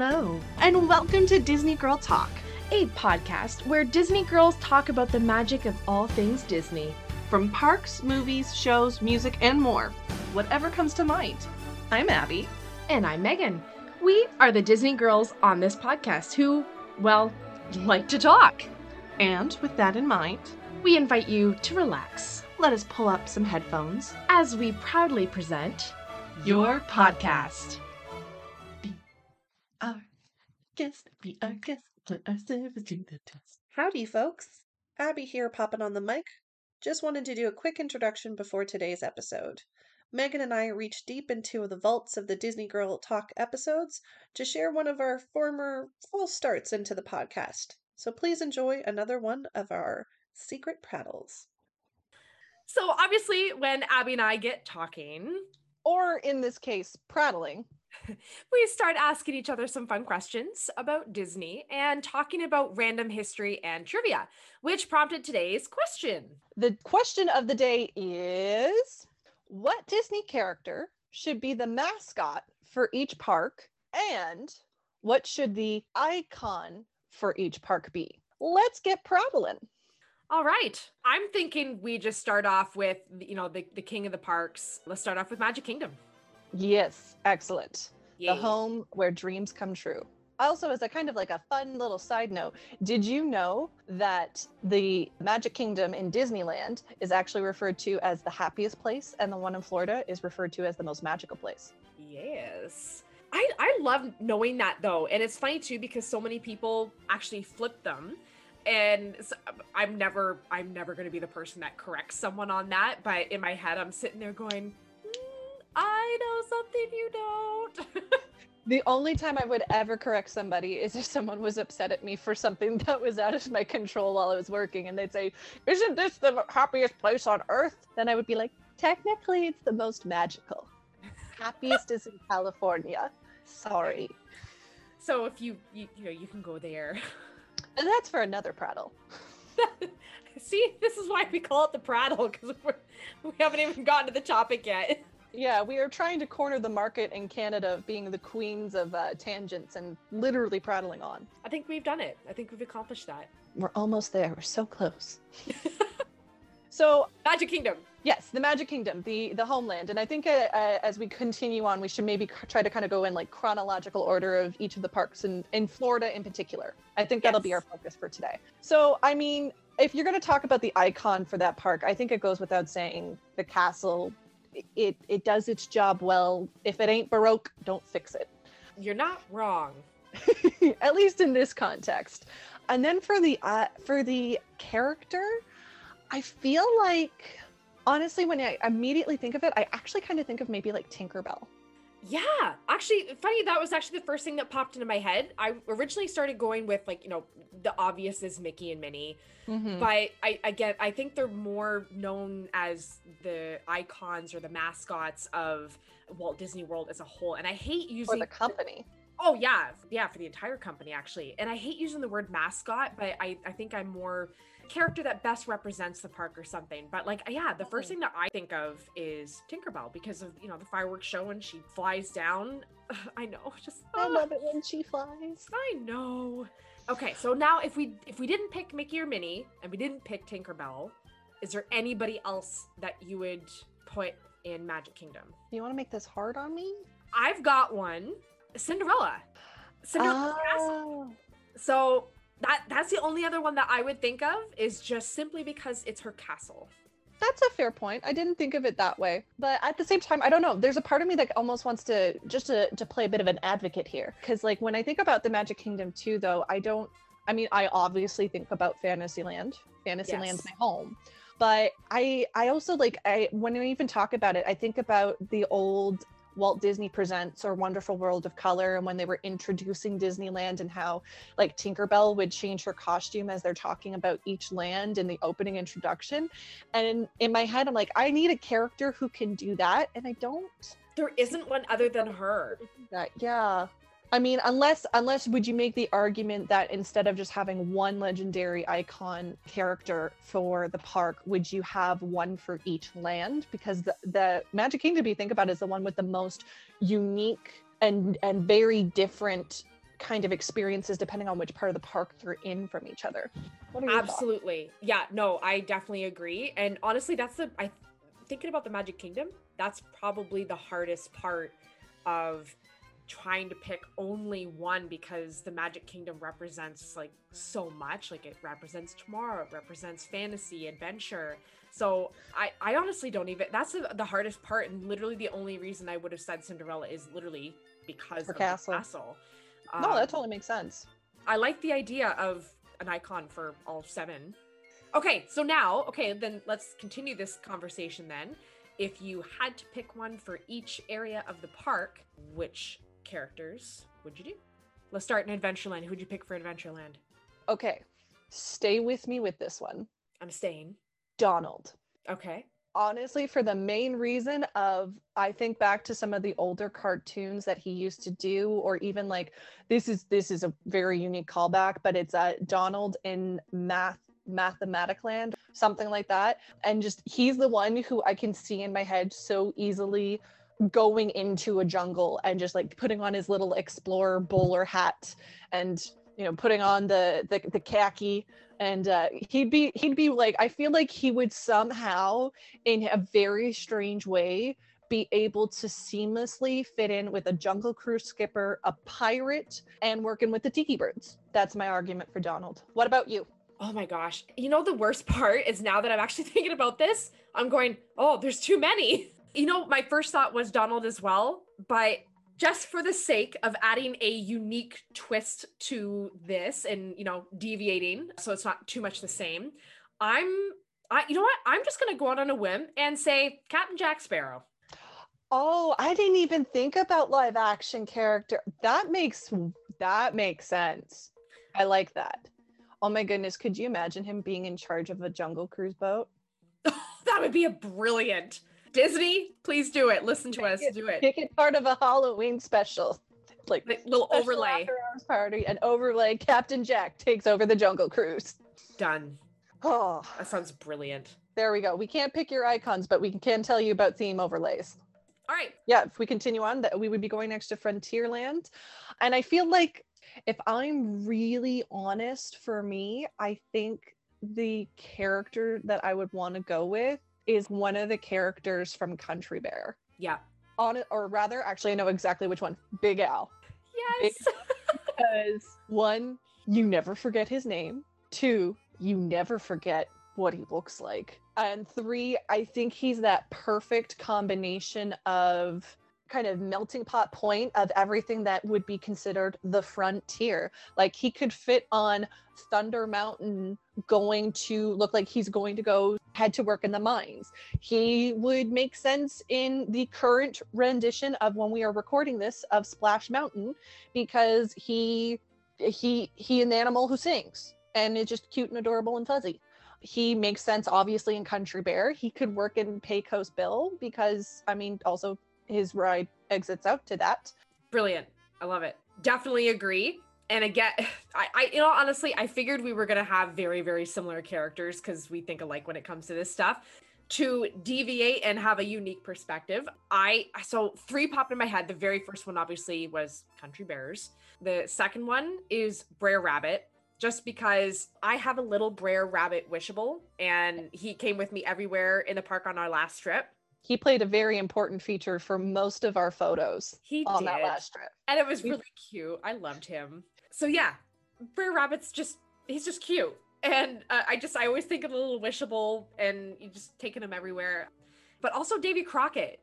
Hello, and welcome to Disney Girl Talk, a podcast where Disney girls talk about the magic of all things Disney. from parks, movies, shows, music, and more. Whatever comes to mind. I'm Abbey. And I'm Meagan. We are the Disney girls on this podcast who, well, like to talk. And with that in mind, We invite you to relax let us pull up some headphones. as we proudly present Your podcast. Be our guest, be our guest, put our service to the test. Howdy, folks. Abbey here, popping on the mic. Just wanted to do a quick introduction before today's episode. Meagan and I reached deep into the vaults of the Disney Girl Talk episodes to share one of our former false starts into the podcast. So please enjoy another one of our secret prattles. So, obviously, when Abbey and I get talking, or in this case, prattling. we start asking each other some fun questions about Disney and talking about random history and trivia, which prompted today's question. The question of the day is what Disney character should be the mascot for each park and what should the icon for each park be? Let's get prattling. All right. I'm thinking we just start off with, you know, the, the king of the parks. Let's start off with Magic Kingdom. Yes, excellent. Yay. The home where dreams come true. Also, as a kind of like a fun little side note, did you know that the Magic Kingdom in Disneyland is actually referred to as the happiest place, and the one in Florida is referred to as the most magical place? Yes. I, I love knowing that though. And it's funny too because so many people actually flip them. And I'm never I'm never going to be the person that corrects someone on that, but in my head I'm sitting there going, "Mm, I know something you don't. The only time I would ever correct somebody is if someone was upset at me for something that was out of my control while I was working, and they'd say, "Isn't this the happiest place on earth?" Then I would be like, "Technically, it's the most magical. Happiest is in California. Sorry." so if you, you you know you can go there. And that's for another prattle. See, this is why we call it the prattle because we haven't even gotten to the topic yet. Yeah, we are trying to corner the market in Canada of being the queens of uh, tangents and literally prattling on. I think we've done it. I think we've accomplished that. We're almost there. We're so close. so Magic Kingdom. Yes, the Magic Kingdom, the the homeland, and I think uh, uh, as we continue on, we should maybe c- try to kind of go in like chronological order of each of the parks in in Florida in particular. I think that'll be our focus for today. So, I mean, if you're going to talk about the icon for that park, I think it goes without saying the castle. It it does its job well. If it ain't baroque, don't fix it. You're not wrong. at least in this context. And then for the uh, for the character, I feel like honestly, when I immediately think of it, I actually kind of think of maybe like Tinkerbell. Yeah, actually, funny. That was actually the first thing that popped into my head. I originally started going with like you know the obvious is Mickey and Minnie, Mm-hmm. but I again I think they're more known as the icons or the mascots of Walt Disney World as a whole. And I hate For using the company. Oh yeah, yeah, for the entire company actually. And I hate using the word mascot, but I I think I'm more character that best represents the park or something. But like yeah, the first thing that I think of is Tinkerbell because of you know the fireworks show and she flies down. I know, just I ah, love it when she flies. I know. Okay, so now if we if we didn't pick Mickey or Minnie and we didn't pick Tinkerbell, is there anybody else that you would put in Magic Kingdom? You want to make this hard on me? I've got one. Cinderella. Cinderella's castle. Oh. So that that's the only other one that I would think of is just simply because it's her castle. That's a fair point. I didn't think of it that way. But at the same time, I don't know. There's a part of me that almost wants to just to, to play a bit of an advocate here. Because like when I think about the Magic Kingdom too, though, I don't I mean, I obviously think about Fantasyland. Fantasyland's Yes. my home. But I I also like I when we even talk about it, I think about the old Walt Disney Presents or Wonderful World of Color and when they were introducing Disneyland and how like Tinkerbell would change her costume as they're talking about each land in the opening introduction. And in my head, I'm like, I need a character who can do that. And I don't There isn't one other than her. that. Yeah. I mean, unless unless would you make the argument that instead of just having one legendary icon character for the park, would you have one for each land? Because the, the Magic Kingdom, you think about it, is the one with the most unique and and very different kind of experiences depending on which part of the park you're in from each other. Your thoughts? Absolutely. Yeah, no, I definitely agree. And honestly, that's the I thinking about the Magic Kingdom, that's probably the hardest part of trying to pick only one because the Magic Kingdom represents like so much. Like it represents tomorrow, it represents fantasy, adventure. So I, I honestly don't even. That's the, the hardest part, and literally the only reason I would have said Cinderella is literally because For of castle. the castle. No, Um, that totally makes sense. I like the idea of an icon for all seven. Okay, so now, okay, then let's continue this conversation then. If you had to pick one for each area of the park, which characters would you do? Let's start in Adventureland. Who'd you pick for Adventureland? Okay, stay with me with this one. I'm staying. Donald. Okay. honestly for the main reason of i think back to some of the older cartoons that he used to do or even like this is this is a very unique callback but it's uh donald in math mathematic land something like that and just he's the one who i can see in my head so easily going into a jungle and just like putting on his little explorer bowler hat and you know putting on the the, the khaki and uh, he'd be he'd be like i feel like he would somehow in a very strange way be able to seamlessly fit in with a jungle cruise skipper a pirate and working with the tiki birds that's my argument for donald what about you Oh my gosh. You know, the worst part is now that I'm actually thinking about this, I'm going, oh, there's too many. You know, my first thought was Donald as well, but just for the sake of adding a unique twist to this and, you know, deviating so it's not too much the same, I'm, I, you know what? I'm just going to go out on a whim and say Captain Jack Sparrow. oh i didn't even think about live action character that makes that makes sense i like that oh my goodness could you imagine him being in charge of a jungle cruise boat that would be a brilliant. Disney, please do it. Listen to us. Do it. Make it part of a Halloween special. Like Like, little overlay. party and overlay Captain Jack takes over the Jungle Cruise. Done. Oh, That sounds brilliant. there we go. We can't pick your icons, but we can tell you about theme overlays. All right. Yeah, if we continue on, that we would be going next to Frontierland. And I feel like if I'm really honest for me, I think the character that I would want to go with is one of the characters from Country Bear. Yeah. On or rather, actually, I know exactly which one. Big Al. Yes. because one, you never forget his name. Two, you never forget what he looks like. And three, I think he's that perfect combination of kind of melting pot point of everything that would be considered the frontier. Like he could fit on Thunder Mountain going to look like he's going to go head to work in the mines. He would make sense in the current rendition of when we are recording this of Splash Mountain because he he he an animal who sings and it's just cute and adorable and fuzzy. He makes sense obviously in Country Bear. He could work in Pecos Bill because I mean also his ride exits out to that. Brilliant. I love it. Definitely agree. And again, I, I you know, honestly, I figured we were gonna have very, very similar characters because we think alike when it comes to this stuff. To deviate and have a unique perspective, I so three popped in my head. The very first one obviously was Country Bears. The second one is Brer Rabbit, just because I have a little Brer Rabbit wishable, and he came with me everywhere in the park on our last trip. He played a very important feature for most of our photos He on did. that last trip. and it was really cute. I loved him. So yeah, Brer Rabbit's just he's just cute, and uh, I just I always think of a little wishable, and you just taking him everywhere. But also Davy Crockett.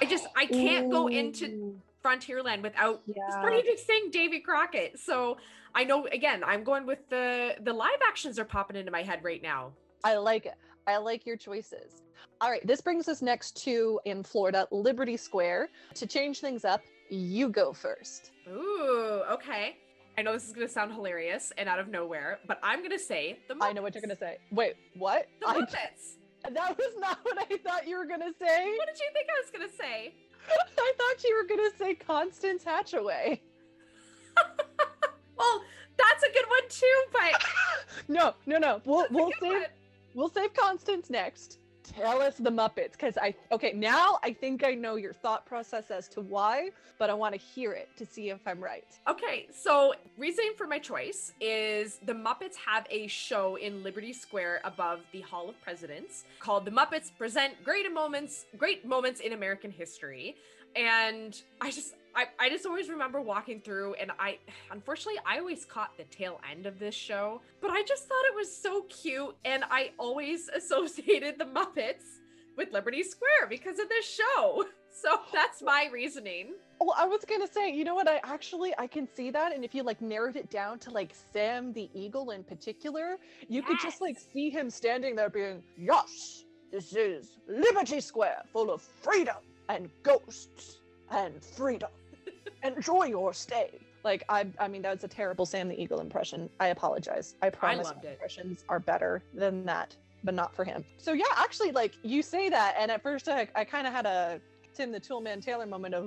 I just I can't go into Ooh, Frontierland without yeah. starting to sing Davy Crockett. So I know again I'm going with the the live actions are popping into my head right now. I like it. I like your choices. All right, this brings us next to in Florida, Liberty Square. To change things up, you go first. Ooh, okay. I know this is gonna sound hilarious and out of nowhere, but I'm gonna say the I know what you're gonna say. Wait, what? The I- Muppets. that was not what I thought you were gonna say. What did you think I was gonna say? I thought you were gonna say Constance Hatchaway. Well, that's a good one too, but No, no, no. We'll that's we'll save one. we'll save Constance next. Tell us the Muppets because I okay now I think I know your thought process as to why, but I want to hear it to see if I'm right. Okay, so reasoning for my choice is the Muppets have a show in Liberty Square above the Hall of Presidents called The Muppets Present Great Moments, Great Moments in American History. And I just I, I just always remember walking through and I unfortunately I always caught the tail end of this show, but I just thought it was so cute and I always associated the Muppets with Liberty Square because of this show. So that's my reasoning. Well, I was gonna say, you know what? I actually I can see that, and if you like narrowed it down to like Sam the Eagle in particular, you could just like see him standing there being, "Yes, this is Liberty Square, full of freedom and ghosts and freedom. Enjoy your stay." Like I, I mean, that's a terrible Sam the Eagle impression. I apologize. I promise it. impressions are better than that, but not for him. So yeah, actually, like you say that, and at first I, I kind of had a Tim the Toolman Taylor moment of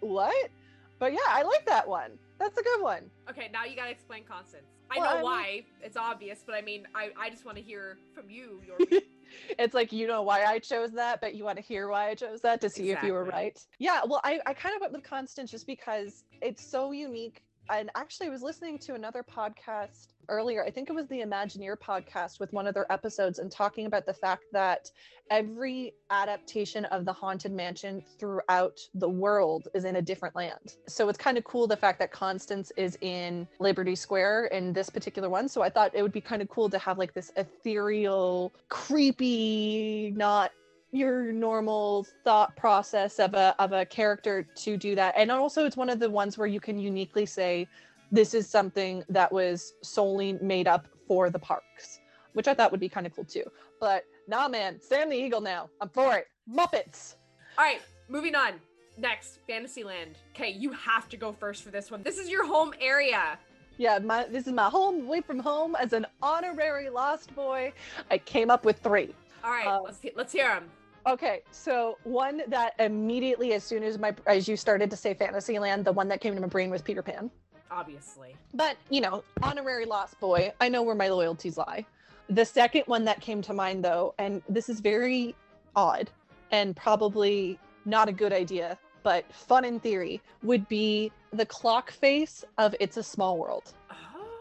what? But yeah, I like that one. That's a good one. Okay, now you gotta explain Constance. I Well, know I mean- why. It's obvious, but I mean, I, I just want to hear from you. Your It's like you know why I chose that, but you want to hear why I chose that to see if you were right. Yeah, well, I, I kind of went with Constance just because it's so unique. And actually, I was listening to another podcast earlier. I think it was the Imagineer podcast with one of their episodes and talking about the fact that every adaptation of the Haunted Mansion throughout the world is in a different land. So it's kind of cool the fact that Constance is in Liberty Square in this particular one. So I thought it would be kind of cool to have like this ethereal, creepy, not your normal thought process of a of a character to do that. And also it's one of the ones where you can uniquely say this is something that was solely made up for the parks, which I thought would be kind of cool too. But nah man, Sam the Eagle now. I'm for it. Muppets. All right, moving on. Next, Fantasyland. Okay, you have to go first for this one. This is your home area. Yeah, my this is my home away from home as an honorary lost boy. I came up with three. All right, Um, let's he- let's hear them. Okay, so one that immediately, as soon as my as you started to say Fantasyland, the one that came to my brain was Peter Pan. Obviously. But you know, honorary lost boy. I know where my loyalties lie. The second one that came to mind, though, and this is very odd and probably not a good idea, but fun in theory, would be the clock face of It's a Small World,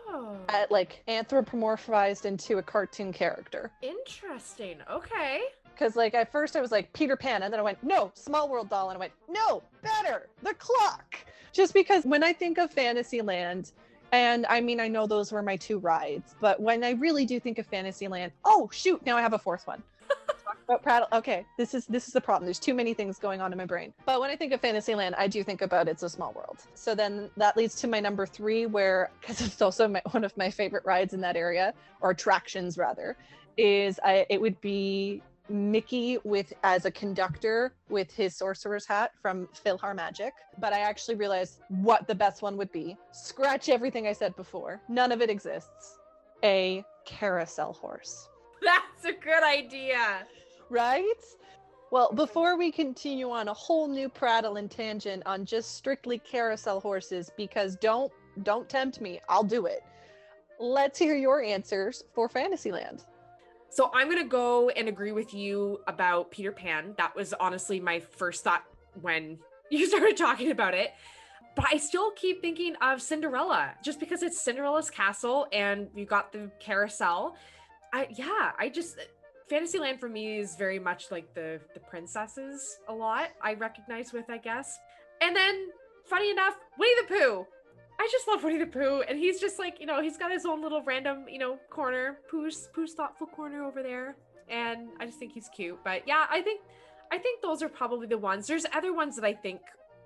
Oh, at like anthropomorphized into a cartoon character. interesting. Okay. Because like at first I was like Peter Pan, and then I went no Small World doll, and I went no better the clock. Just because when I think of Fantasyland, and I mean I know those were my two rides, but when I really do think of Fantasyland, oh shoot, now I have a fourth one. Talk about Prattle. Okay, this is this is the problem. There's too many things going on in my brain. But when I think of Fantasyland, I do think about It's a Small World. So then that leads to my number three, where because it's also my, one of my favorite rides in that area or attractions rather, is I, it would be Mickey with as a conductor with his sorcerer's hat from PhilharMagic. But I actually realized what the best one would be. Scratch everything I said before. None of it exists. A carousel horse. That's a good idea. Right? Well, before we continue on a whole new prattle and tangent on just strictly carousel horses, because don't don't tempt me, I'll do it. Let's hear your answers for Fantasyland. So I'm gonna go and agree with you about Peter Pan. That was honestly my first thought when you started talking about it. But I still keep thinking of Cinderella, just because it's Cinderella's castle and you got the carousel. I yeah, I just Fantasyland for me is very much like the the princesses a lot. I recognize with, I guess. And then, funny enough, Winnie the Pooh. I just love Winnie the Pooh, and he's just like you know he's got his own little random you know corner, Pooh's Pooh's thoughtful corner over there, and I just think he's cute. But yeah, I think I think those are probably the ones. There's other ones that I think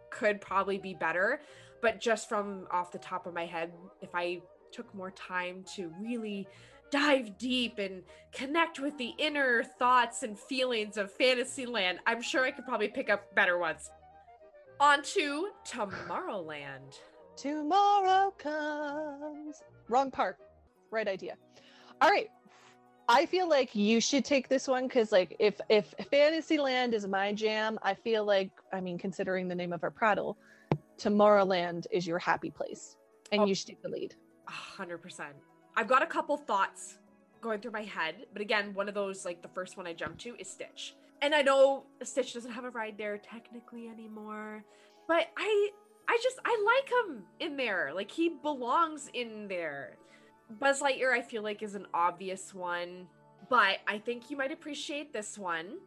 could probably be better, but just from off the top of my head, if I took more time to really dive deep and connect with the inner thoughts and feelings of Fantasyland, I'm sure I could probably pick up better ones. On to Tomorrowland. Tomorrow comes. Wrong part. Right idea. All right. I feel like you should take this one because, like, if if Fantasyland is my jam, I feel like, I mean, considering the name of our prattle, Tomorrowland is your happy place, and Oh. you should take the lead. A hundred percent. I've got a couple thoughts going through my head. But again, one of those, like the first one I jumped to is Stitch. And I know Stitch doesn't have a ride there technically anymore, but I I just I like him in there. Like he belongs in there. Buzz Lightyear I feel like is an obvious one, but I think you might appreciate this one.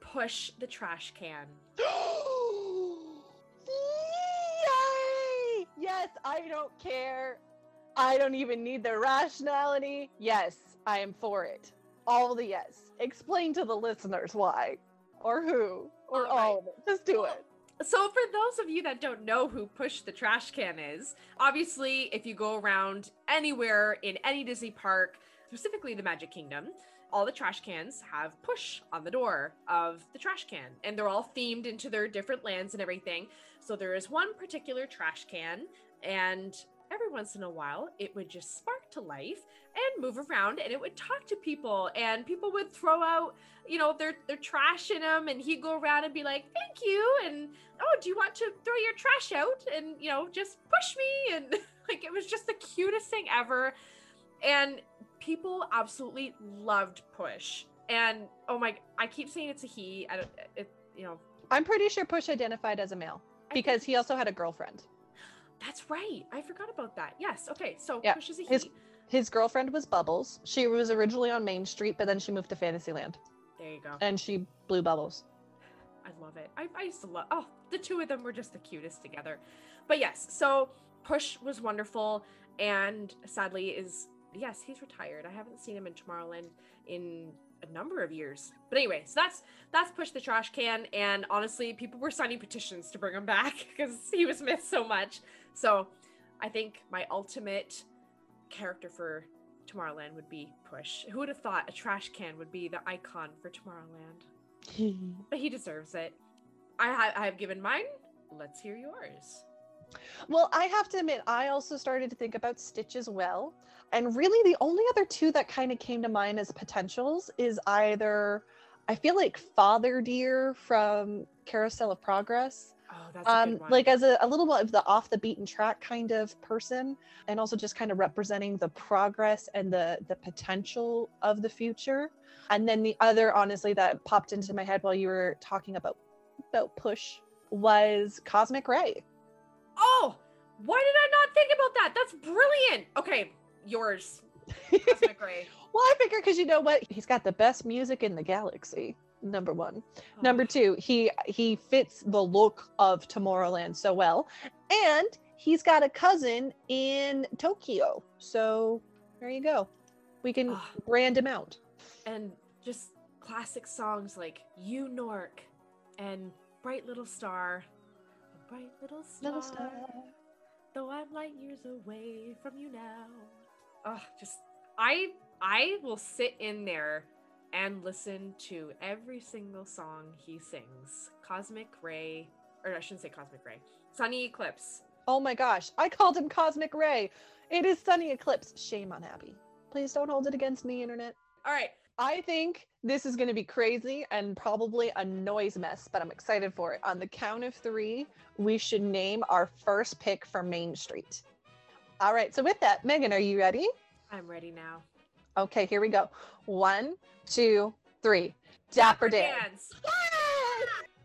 Push the trash can. Yay! Yes, I don't care. I don't even need the rationality. Yes, I am for it. All the yes. Explain to the listeners why, or who, or All right. all of it. Just do it. So, for those of you that don't know who Push the Trash Can is, obviously, if you go around anywhere in any Disney park, specifically the Magic Kingdom, all the trash cans have push on the door of the trash can, and they're all themed into their different lands and everything. So, there is one particular trash can, and every once in a while, it would just spark to life and move around, and it would talk to people, and people would throw out you know their their trash in him. and he'd go around and be like thank you. And oh do you want to throw your trash out? And you know just push me. And like it was just the cutest thing ever. And people absolutely loved push. And oh my i keep saying it's a he i don't it you know. I'm pretty sure Push identified as a male because he also had a girlfriend. That's right i forgot about that yes okay so Yeah, push is a he his- His girlfriend was Bubbles. She was originally on Main Street, but then she moved to Fantasyland there you go and she blew Bubbles. I love it. I, I used to love. Oh, the two of them were just the cutest together. But yes, so Push was wonderful, and sadly is yes, he's retired. I haven't seen him in Tomorrowland in a number of years. But anyway, so that's that's Push the Trash Can, and honestly, people were signing petitions to bring him back because he was missed so much. So I think my ultimate character for Tomorrowland would be Push. Who would have thought a trash can would be the icon for Tomorrowland? but he deserves it. I, ha- I have given mine. Let's hear yours. Well, I have to admit, I also started to think about Stitch as well. And really, the only other two that kind of came to mind as potentials is either I feel like Father Deer from Carousel of Progress. Oh, that's Um, like as a, a little bit of the off the beaten track kind of person, and also just kind of representing the progress and the the potential of the future. And then the other, honestly, that popped into my head while you were talking about about push was Cosmic Ray. oh, why did I not think about that? That's brilliant. Okay, yours, Cosmic Ray. Well, I figure because you know what, he's got the best music in the galaxy. Number one. Number two, he he fits the look of Tomorrowland so well, and he's got a cousin in Tokyo. So there you go. We can Ah. brand him out. and just classic songs like "You Nork" and "Bright Little Star." Bright little star, Little star. though I'm light years away from you now. Oh, just I I will sit in there and listen to every single song he sings. Cosmic Ray, or I shouldn't say Cosmic Ray. Sonny Eclipse. Oh my gosh, I called him Cosmic Ray. It is Sonny Eclipse. Shame on Abbey. Please don't hold it against me, internet. All right. I think this is going to be crazy and probably a noise mess, but I'm excited for it. On the count of three, we should name our first pick for Main Street. All right, so with that, Meagan, are you ready? I'm ready now. Okay, here we go. One, two, three. Dapper Dan. Dance.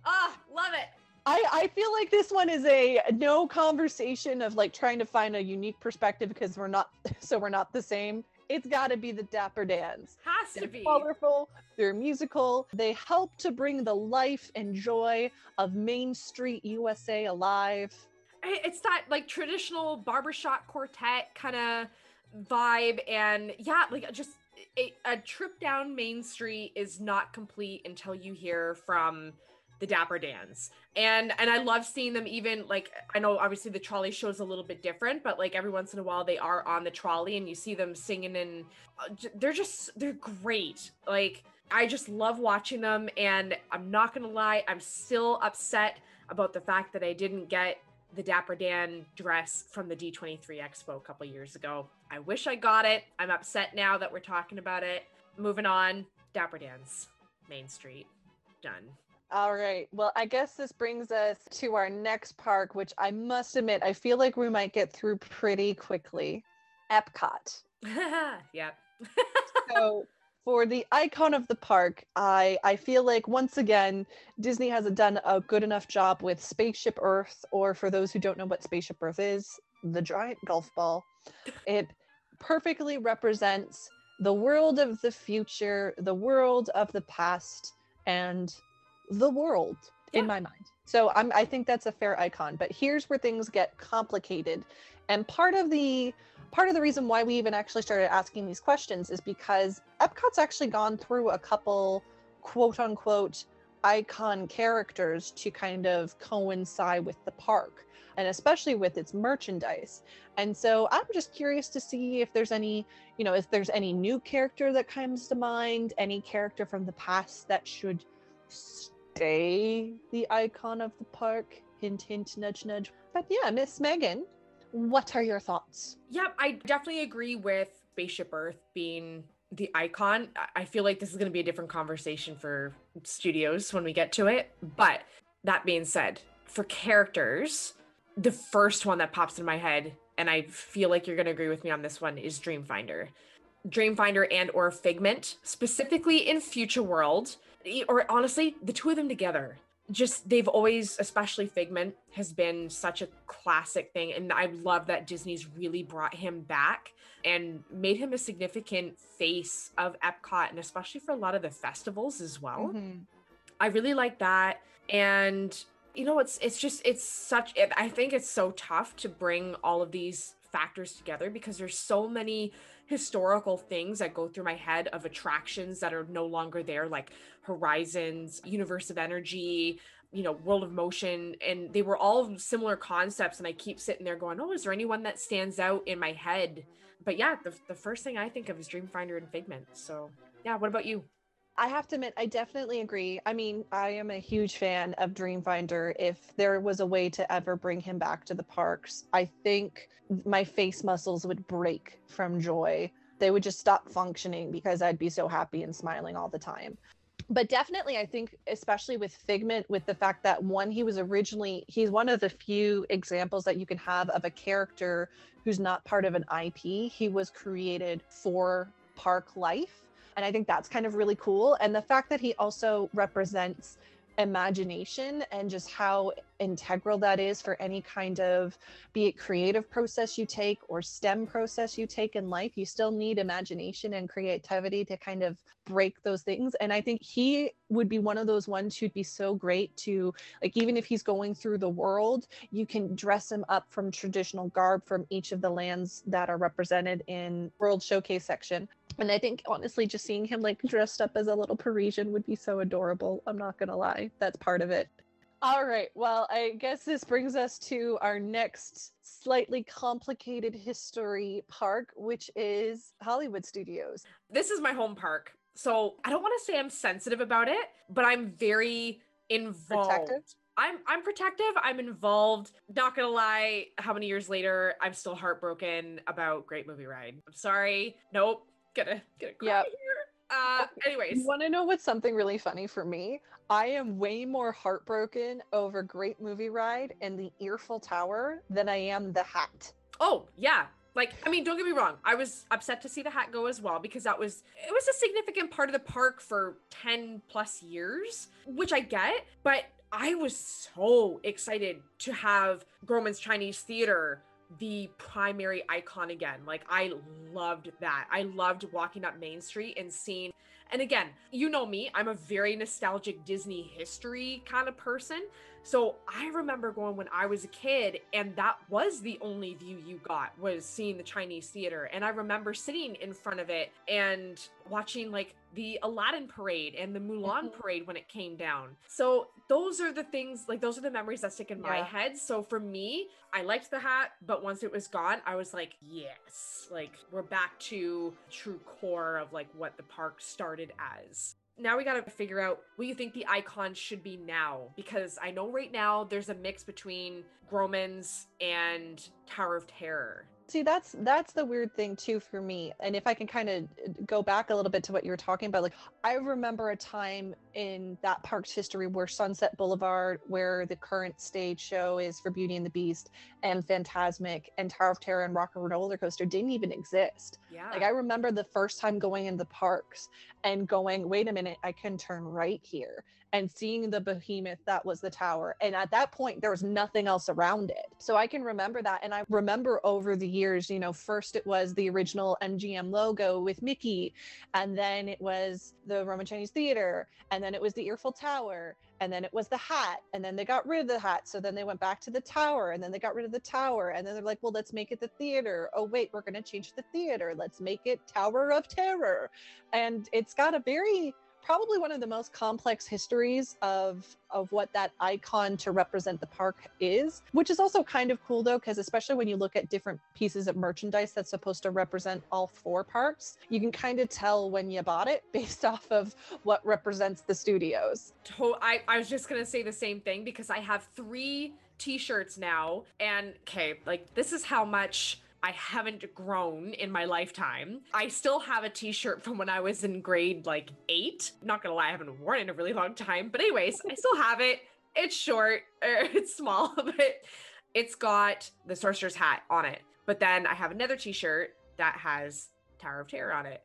Ah, love it. I, I feel like this one is a no conversation of like trying to find a unique perspective because we're not so we're not the same. It's got to be the Dapper Dans. Has to They're be. colorful, they're musical, they help to bring the life and joy of Main Street USA alive. It's that like traditional barbershop quartet kind of vibe, and yeah, like just a, a trip down Main Street is not complete until you hear from the Dapper Dans. And and I love seeing them even like I know obviously the trolley show is a little bit different, but like every once in a while they are on the trolley and you see them singing and uh, they're just they're great. Like I just love watching them and I'm not to lie, I'm still upset about the fact that I didn't get the Dapper Dan dress from the D23 Expo a couple years ago. I wish I got it. I'm upset now that we're talking about it. Moving on, Dapper Dan's Main Street. Done. All right. Well, I guess this brings us to our next park, which I must admit, I feel like we might get through pretty quickly. Epcot. yep. so for the icon of the park, I I feel like once again Disney hasn't done a good enough job with Spaceship Earth, or for those who don't know what Spaceship Earth is, the giant golf ball. It perfectly represents the world of the future, the world of the past, and the world Yeah. in my mind. So I'm I think that's a fair icon. But here's where things get complicated. And part of the part of the reason why we even actually started asking these questions is because Epcot's actually gone through a couple quote unquote icon characters to kind of coincide with the park and especially with its merchandise. And so I'm just curious to see if there's any, you know, if there's any new character that comes to mind, any character from the past that should stay the icon of the park. Hint, hint, nudge, nudge. But yeah, Miss Meagan, what are your thoughts? Yep, I definitely agree with Spaceship Earth being the icon. I- I feel like this is going to be a different conversation for studios when we get to it. But that being said, for characters, the first one that pops in my head, and I feel like you're going to agree with me on this one, is Dreamfinder. Dreamfinder and or Figment, specifically in Future World, or honestly, the two of them together. Just they've always, especially Figment, has been such a classic thing, and I love that Disney's really brought him back and made him a significant face of Epcot, and especially for a lot of the festivals as well. Mhm. I really like that. And you know, it's it's just it's such it, I think it's so tough to bring all of these factors together because there's so many historical things that go through my head of attractions that are no longer there like Horizons, Universe of Energy, you know, World of Motion and they were all similar concepts and I keep sitting there going, "Oh, is there anyone that stands out in my head?" But yeah, the the first thing I think of is Dreamfinder and Figment. So, yeah, what about you? I have to admit, I definitely agree. I mean, I am a huge fan of Dreamfinder. If there was a way to ever bring him back to the parks, I think my face muscles would break from joy. They would just stop functioning because I'd be so happy and smiling all the time. But definitely, I think, especially with Figment, with the fact that one, he was originally, he's one of the few examples that you can have of a character who's not part of an IP. He was created for park life and i think that's kind of really cool. And the fact that he also represents imagination and just how integral that is for any kind of be it creative process you take or stem process you take in life you still need imagination and creativity to kind of break those things. And i think he would be one of those ones who'd be so great to like even if he's going through the world you can dress him up from traditional garb from each of the lands that are represented in world showcase section and I think honestly, just seeing him like dressed up as a little Parisian would be so adorable. I'm not gonna lie, that's part of it. All right, well, I guess this brings us to our next slightly complicated history park, which is Hollywood Studios. this is my home park. So I don't want to say I'm sensitive about it, but I'm very involved. Protective? I'm I'm protective. I'm involved. Not gonna lie, how many years later, I'm still heartbroken about Great Movie Ride. I'm sorry. Nope. Gonna gonna cry Yep. here. Uh anyways. You want to know what's something really funny for me? I am way more heartbroken over Great Movie Ride and the Earful Tower than I am the Hat. Oh, yeah. Like, I mean, don't get me wrong. I was upset to see the hat go as well because that was it was a significant part of the park for 10 plus years, which I get, but I was so excited to have Grauman's Chinese Theater the primary icon again. Like I loved that. I loved walking up Main Street and seeing and again, you know me, I'm a very nostalgic Disney history kind of person. So I remember going when I was a kid, and that was the only view you got was seeing the Chinese theater. And I remember sitting in front of it and watching like the Aladdin parade and the Mulan Mhm. parade when it came down. So those are the things, like those are the memories that stick in my head. So for me, I liked the hat, but once it was gone, I was like, yes, like we're back to true core of like what the park started as now we got to figure out what you think the icon should be now because I know right now there's a mix between Grauman's and Tower of Terror. See, that's that's the weird thing too for me. And if I can kind of go back a little bit to what you were talking about, like I remember a time in that park's history where Sunset Boulevard, where the current stage show is for Beauty and the Beast and Fantasmic and Tower of Terror and Rock and Roller Coaster didn't even exist. Yeah. Like I remember the first time going in the parks and going, wait a minute, I can turn right here and seeing the behemoth that was the tower. And at that point, there was nothing else around it. So I can remember that. And I remember over the years, you know, first it was the original MGM logo with Mickey, and then it was the Grauman Chinese Theater, and then it was the Earful Tower, and then it was the hat, and then they got rid of the hat. So then they went back to the tower, and then they got rid of the tower, and then they're like, well, let's make it the theater. Oh, wait, we're going to change the theater. Let's make it Tower of Terror. And it's got a very probably one of the most complex histories of of what that icon to represent the park is which is also kind of cool though because especially when you look at different pieces of merchandise that's supposed to represent all four parks you can kind of tell when you bought it based off of what represents the studios. To- I, I was just gonna say the same thing because I have three t-shirts now and okay like this is how much I haven't grown in my lifetime. I still have a t-shirt from when I was in grade like eight. Not gonna lie, I haven't worn it in a really long time. But anyways, I still have it. It's short, er, it's small, but it's got the sorcerer's hat on it. But then I have another t-shirt that has Tower of Terror on it.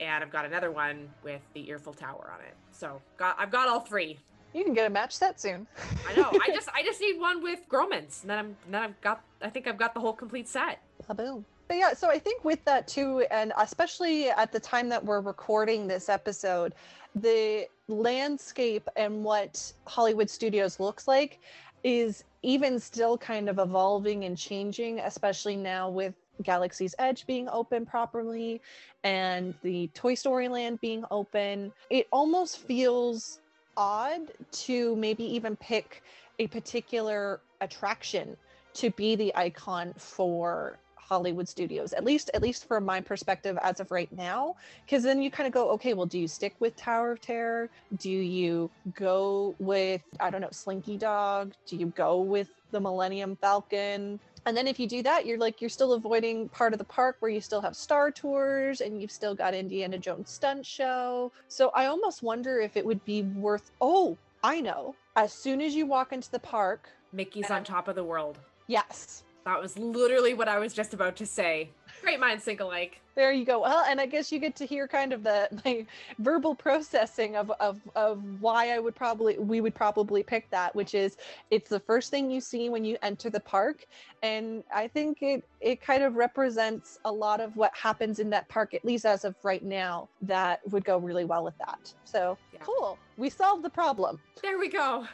And I've got another one with the Earful Tower on it. So got I've got all three. you can get a match set soon I know. I just I just need one with Grauman's, and then I'm and then I've got I think I've got the whole complete set. Boom. But yeah, so I think with that too, and especially at the time that we're recording this episode, the landscape and what Hollywood Studios looks like is even still kind of evolving and changing, especially now with Galaxy's Edge being open properly and the Toy Story Land being open. It almost feels odd to maybe even pick a particular attraction to be the icon for Hollywood studios at least at least from my perspective as of right now because then you kind of go okay well do you stick with Tower of Terror? Do you go with I don't know Slinky Dog? Do you go with the Millennium Falcon? And then if you do that you're like you're still avoiding part of the park where you still have Star Tours and you've still got Indiana Jones stunt show. So I almost wonder if it would be worth oh I know. As soon as you walk into the park Mickey's on top of the world. yes That was literally what I was just about to say. Great minds think alike. there you go well and i guess you get to hear kind of the my verbal processing of, of of why i would probably we would probably pick that which is it's the first thing you see when you enter the park and i think it it kind of represents a lot of what happens in that park at least as of right now that would go really well with that so Yeah. cool we solved the problem There we go.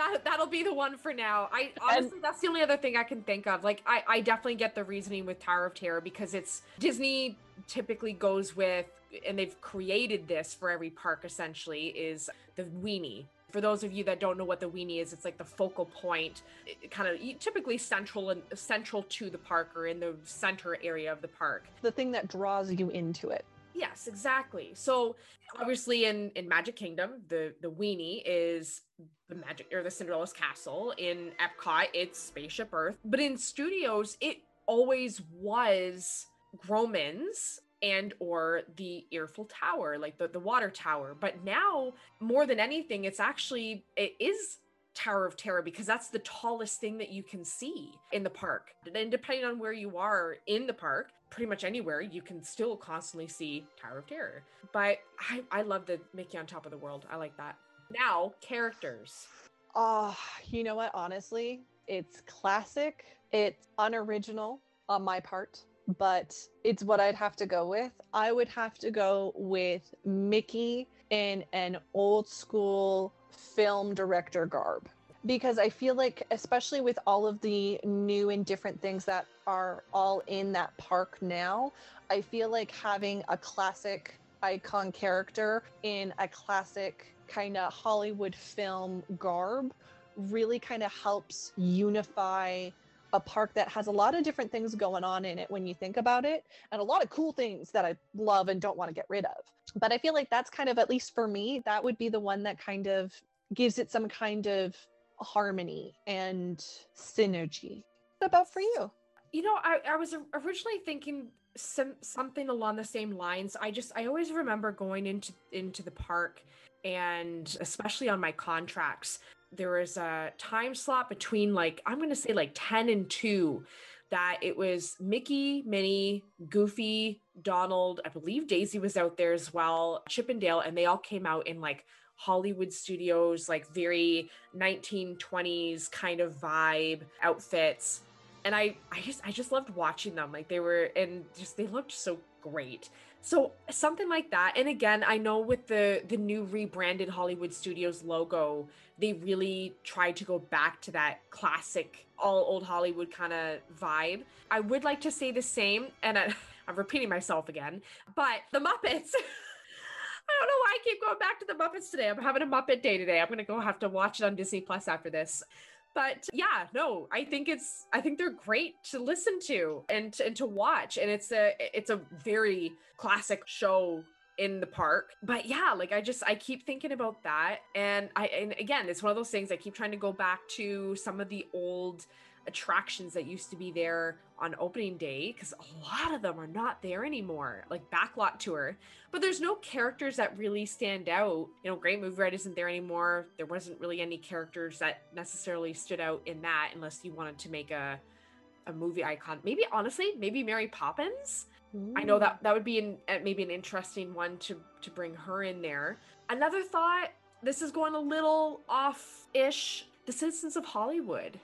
That that'll be the one for now. I honestly that's the only other thing I can think of. Like I I definitely get the reasoning with Tower of Terror because it's Disney typically goes with and they've created this for every park essentially is the weenie. For those of you that don't know what the weenie is, it's like the focal point, kind of typically central and central to the park or in the center area of the park. the thing that draws you into it Yes, exactly. So obviously in in Magic Kingdom, the the weenie is the magic or the Cinderella's castle. In Epcot, it's Spaceship Earth. But in studios, it always was Grauman's and or the Earful Tower, like the, the water tower. But now, more than anything, it's actually it is Tower of Terror because that's the tallest thing that you can see in the park. And depending on where you are in the park, pretty much anywhere, you can still constantly see Tower of Terror. But I, I love the Mickey on top of the world. I like that. Now, characters. Oh, you know what? Honestly, it's classic. It's unoriginal on my part, but it's what I'd have to go with. I would have to go with Mickey in an old school film director garb. Because I feel like, especially with all of the new and different things that are all in that park now, I feel like having a classic icon character in a classic kind of Hollywood film garb really kind of helps unify a park that has a lot of different things going on in it when you think about it and a lot of cool things that I love and don't want to get rid of. But I feel like that's kind of at least for me that would be the one that kind of gives it some kind of harmony and synergy. What about for you? You know, I, I was originally thinking some something along the same lines. I just I always remember going into into the park and especially on my contracts, there was a time slot between like I'm gonna say like 10 and 2 that it was Mickey, Minnie, Goofy, Donald, I believe Daisy was out there as well, Chip and Dale, and they all came out in like Hollywood studios, like very 1920s kind of vibe outfits. And I I just I just loved watching them. Like they were and just they looked so great. So something like that. And again, I know with the the new rebranded Hollywood Studios logo, they really tried to go back to that classic all old Hollywood kind of vibe. I would like to say the same and I, I'm repeating myself again, but the Muppets I don't know why I keep going back to the Muppets today. I'm having a Muppet day today. I'm gonna go have to watch it on Disney Plus after this. But yeah, no, I think it's I think they're great to listen to and and to watch, and it's a it's a very classic show in the park. But yeah, like I just I keep thinking about that, and I and again, it's one of those things I keep trying to go back to some of the old attractions that used to be there on opening day because a lot of them are not there anymore like backlot tour. But there's no characters that really stand out. You know great movie ride isn't there anymore. There wasn't really any characters that necessarily stood out in that unless you wanted to make a a movie icon. Maybe honestly maybe mary poppins? Ooh. i know that that would be an, uh, maybe an interesting one to to bring her in there. Another thought this is going a little off ish the citizens of hollywood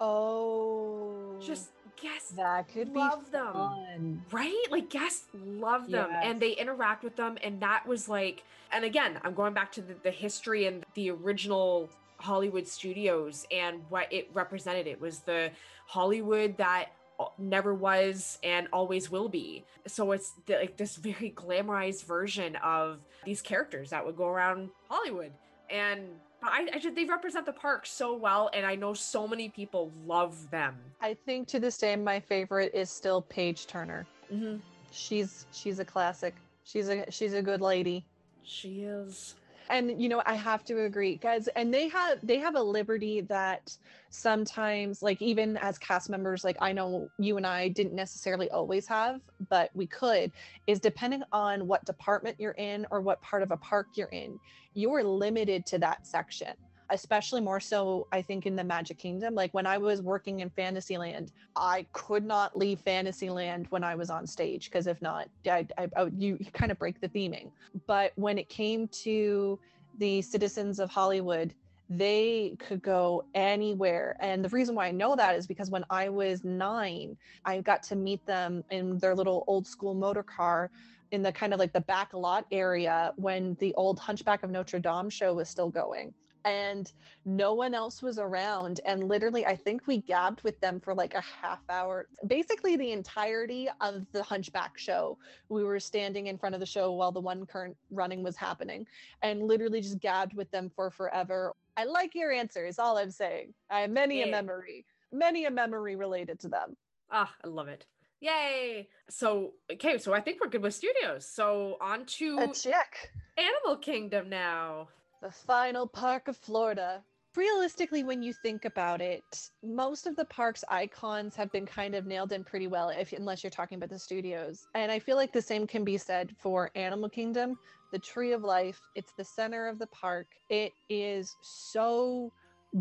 Oh. Just guests that could love be them. Right? Like guests love them yes. and they interact with them. And that was like, and again, I'm going back to the, the history and the original Hollywood studios and what it represented. It was the Hollywood that never was and always will be. So it's the, like this very glamorized version of these characters that would go around Hollywood. And I, I just they represent the park so well, and I know so many people love them. I think to this day, my favorite is still Page Turner. Mm-hmm. She's she's a classic. She's a she's a good lady. She is and you know i have to agree guys and they have they have a liberty that sometimes like even as cast members like i know you and i didn't necessarily always have but we could is depending on what department you're in or what part of a park you're in you're limited to that section especially more so i think in the magic kingdom. Like when i was working in fantasyland i could not leave fantasyland when i was on stage because if not I, I, I, you, you kind of break the theming. But when it came to the citizens of hollywood they could go anywhere. And the reason why I know that is because when I was nine, I got to meet them in their little old school motor car in the kind of like the back lot area when the old Hunchback of Notre Dame show was still going and no one else was around and literally i think we gabbed with them for like a half hour basically the entirety of the hunchback show we were standing in front of the show while the one current running was happening and literally just gabbed with them for forever i like your answer is all i'm saying i have many yeah. a memory many a memory related to them ah i love it Yay! So okay, so I think we're good with studios. So on to a check. Animal Kingdom now the final park of Florida. Realistically, when you think about it, most of the park's icons have been kind of nailed in pretty well, if unless you're talking about the studios. And I feel like the same can be said for Animal Kingdom, the Tree of Life. It's the center of the park. It is so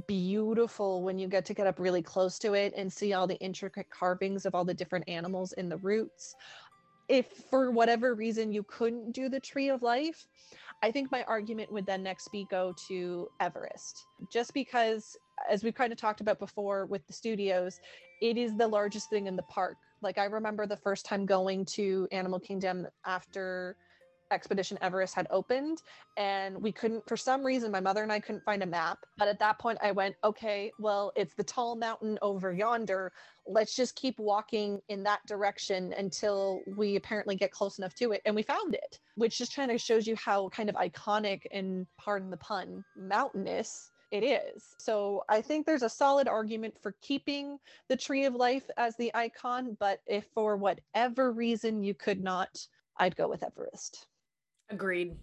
beautiful when you get to get up really close to it and see all the intricate carvings of all the different animals in the roots. If for whatever reason you couldn't do the Tree of Life, I think my argument would then next be go to Everest, just because, as we've kind of talked about before with the studios, it is the largest thing in the park. Like, I remember the first time going to Animal Kingdom after Expedition Everest had opened and we couldn't for some reason my mother and I couldn't find a map but at that point I went okay well it's the tall mountain over yonder let's just keep walking in that direction until we apparently get close enough to it and we found it which just kind of shows you how kind of iconic and pardon the pun mountainous it is. So I think there's a solid argument for keeping the Tree of Life as the icon, but if for whatever reason you could not, I'd go with Everest. Agreed.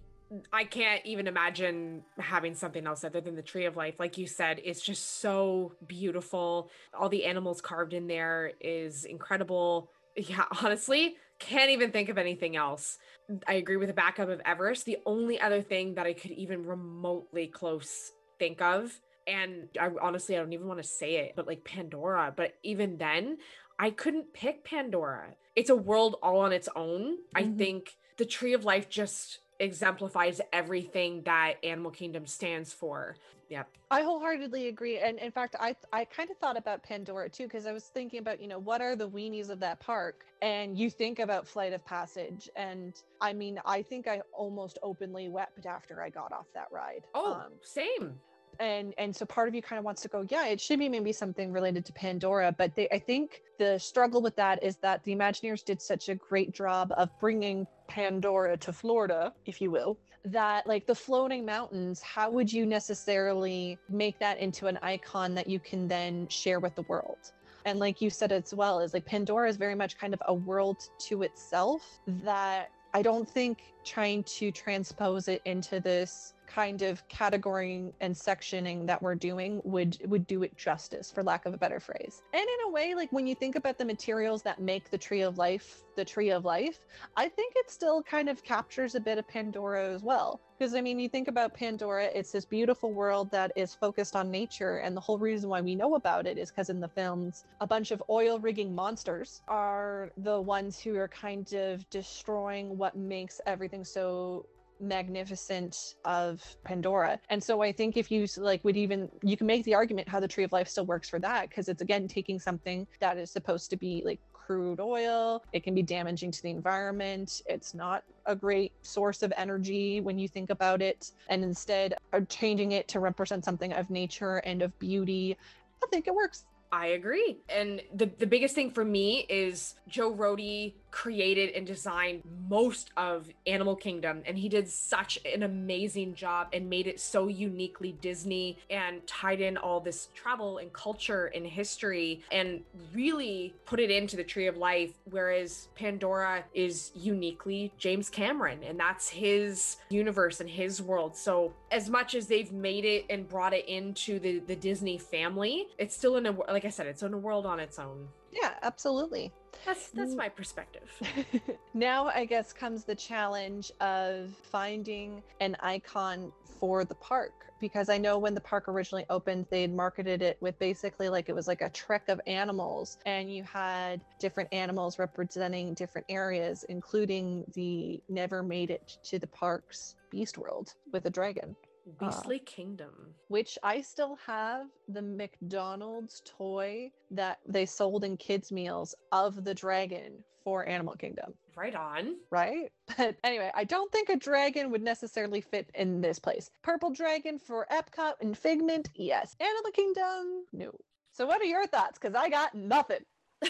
I can't even imagine having something else other than the tree of life. Like you said, it's just so beautiful. All the animals carved in there is incredible. Yeah, honestly, can't even think of anything else. I agree with the backup of Everest. The only other thing that I could even remotely close think of, and I honestly I don't even want to say it, but like Pandora. But even then, I couldn't pick Pandora. It's a world all on its own. I Mhm. think the Tree of Life just exemplifies everything that Animal Kingdom stands for. Yep. I wholeheartedly agree. And in fact, I I kind of thought about Pandora too, because I was thinking about, you know, what are the weenies of that park? And you think about Flight of Passage. And I mean, I think I almost openly wept after I got off that ride. Oh, Um, same. and and so part of you kind of wants to go yeah it should be maybe something related to pandora but they i think the struggle with that is that the imagineers did such a great job of bringing pandora to florida if you will that like the floating mountains how would you necessarily make that into an icon that you can then share with the world? And like you said as well is like pandora is very much kind of a world to itself that i don't think trying to transpose it into this kind of categorying and sectioning that we're doing would would do it justice for lack of a better phrase. And in a way like when you think about the materials that make the tree of life the tree of life i think it still kind of captures a bit of pandora as well. Because i mean you think about pandora it's this beautiful world that is focused on nature and the whole reason why we know about it is because in the films a bunch of oil rigging monsters are the ones who are kind of destroying what makes everything so magnificent of Pandora. And so I think if you like would even you can make the argument how the tree of life still works for that because it's again taking something that is supposed to be like crude oil, it can be damaging to the environment. It's not a great source of energy when you think about it and instead are changing it to represent something of nature and of beauty. I think it works. I agree. And the, the biggest thing for me is Joe Rohde created and designed most of Animal Kingdom. And he did such an amazing job and made it so uniquely Disney and tied in all this travel and culture and history and really put it into the Tree of Life. Whereas Pandora is uniquely James Cameron, and that's his universe and his world. So, as much as they've made it and brought it into the, the Disney family, it's still in a, like I said, it's in a world on its own. Yeah, absolutely. That's that's Mm. my perspective. now I guess comes the challenge of finding an icon for the park because I know when the park originally opened they had marketed it with basically like it was like a trek of animals and you had different animals representing different areas including the never made it to the park's beast world with a dragon Uh, Beastly Kingdom. which I still have the McDonald's toy that they sold in kids meals of the dragon for Animal Kingdom Right on. right? But anyway, I don't think a dragon would necessarily fit in this place. Purple dragon for Epcot and Figment, yes. Animal Kingdom, no. So, what are your thoughts? Because I got nothing.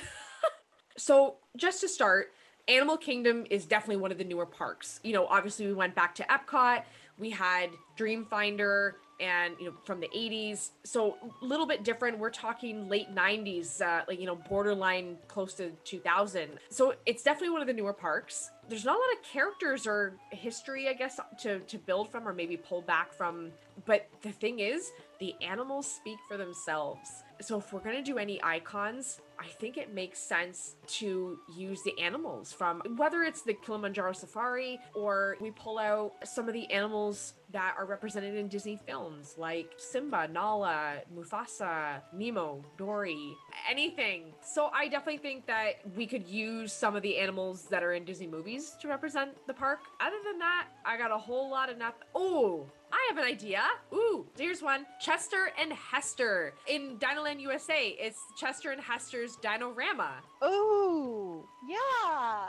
So, just to start, Animal Kingdom is definitely one of the newer parks. You know, obviously we went back to Epcot. We had Dreamfinder and you know from the 80s. So a little bit different. We're talking late 90s, uh, like you know, borderline close to 2000. So it's definitely one of the newer parks. There's not a lot of characters or history, I guess, to to build from or maybe pull back from. But the thing is, the animals speak for themselves. So if we're gonna do any icons, I think it makes sense to use the animals from whether it's the Kilimanjaro Safari or we pull out some of the animals that are represented in Disney films like Simba, Nala, Mufasa, Nemo, Dory, anything. So I definitely think that we could use some of the animals that are in Disney movies to represent the park. Other than that, I got a whole lot of nothing. Oh, I have an idea. Ooh, here's one. Chester and Hester. In Dinoland USA, it's Chester and Hester's Dinorama. Ooh, yeah.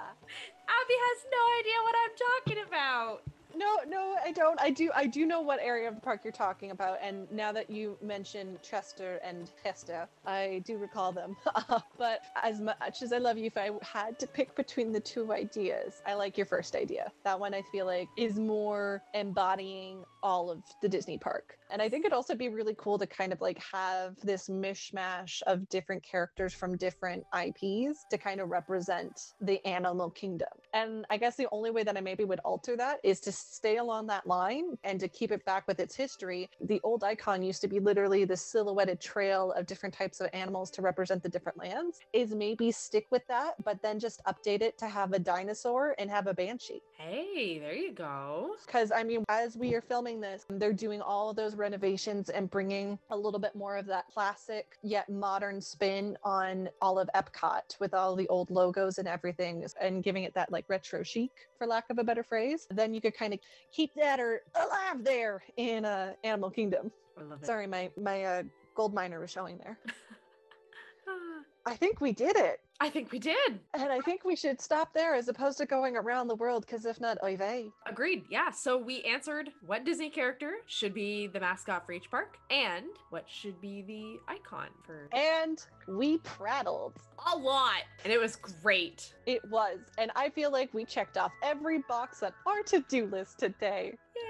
Abbey has no idea what I'm talking about. No, no, I don't. I do. I do know what area of the park you're talking about, and now that you mention Chester and Hester, I do recall them. but as much as I love you, if I had to pick between the two ideas, I like your first idea. That one I feel like is more embodying all of the Disney park, and I think it'd also be really cool to kind of like have this mishmash of different characters from different IPs to kind of represent the animal kingdom. And I guess the only way that I maybe would alter that is to stay along that line and to keep it back with its history, the old icon used to be literally the silhouetted trail of different types of animals to represent the different lands. Is maybe stick with that, but then just update it to have a dinosaur and have a banshee. Hey, there you go. Because I mean, as we are filming this, they're doing all of those renovations and bringing a little bit more of that classic yet modern spin on all of Epcot with all the old logos and everything, and giving it that like retro chic, for lack of a better phrase. Then you could kind of keep that or alive there in uh, Animal Kingdom. I love it. Sorry, my my uh, gold miner was showing there. I think we did it. I think we did. And I think we should stop there as opposed to going around the world because if not, oy vey. Agreed. Yeah. So we answered what Disney character should be the mascot for each park and what should be the icon for And we prattled. a lot. And it was great. It was. And I feel like we checked off every box on our to do list today. Yay.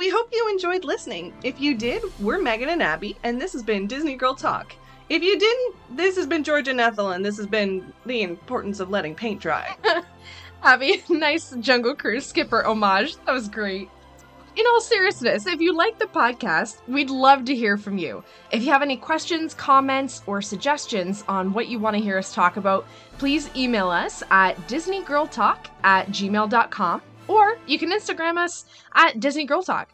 We hope you enjoyed listening. If you did, we're Meagan and Abbey, and this has been Disney Girl Talk. If you didn't, this has been Georgia and Ethel, and this has been the importance of letting paint dry. Abbey, nice Jungle Cruise skipper homage. That was great. In all seriousness, if you like the podcast, we'd love to hear from you. If you have any questions, comments, or suggestions on what you want to hear us talk about, please email us at disneygirltalk at gmail.com or you can Instagram us at Disney Girl Talk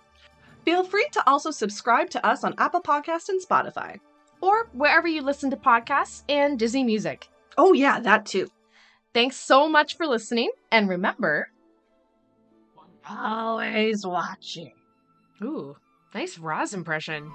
Feel free to also subscribe to us on Apple Podcasts and Spotify. or wherever you listen to podcasts and Disney music. Oh, yeah, that too. Thanks so much for listening, and remember, Always watching. ooh, nice Roz impression.